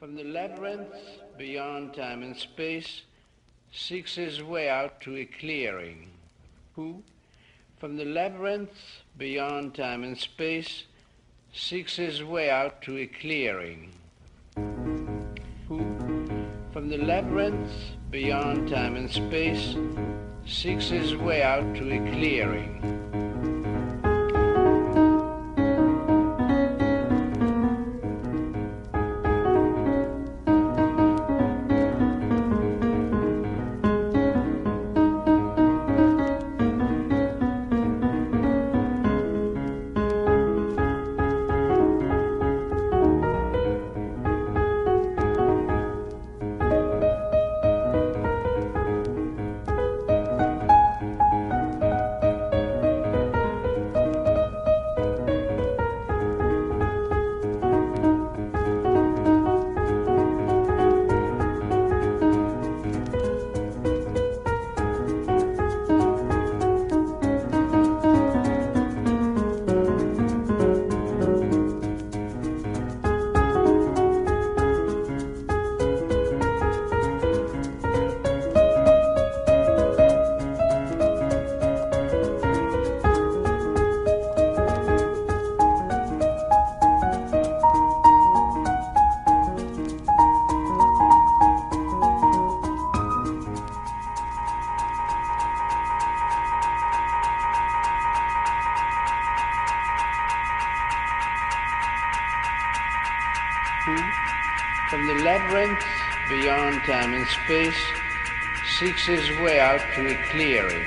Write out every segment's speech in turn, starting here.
From the labyrinth beyond time and space seeks his way out to a clearing. Who, from the labyrinth beyond time and space, seeks his way out to a clearing. Who, from the labyrinth beyond time and space, seeks his way out to a clearing. Who, from the labyrinth beyond time and space, seeks his way out to a clearing.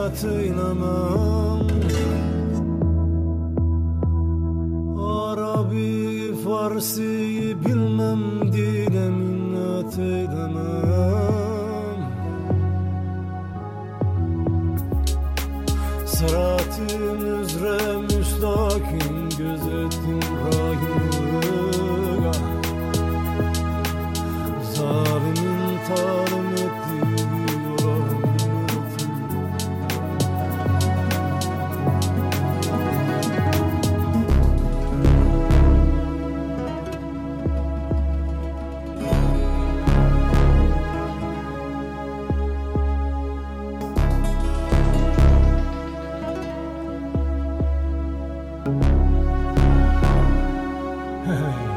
hayatı Arabi, Farsi bilmem dile minnet eylemem 嘿 嘿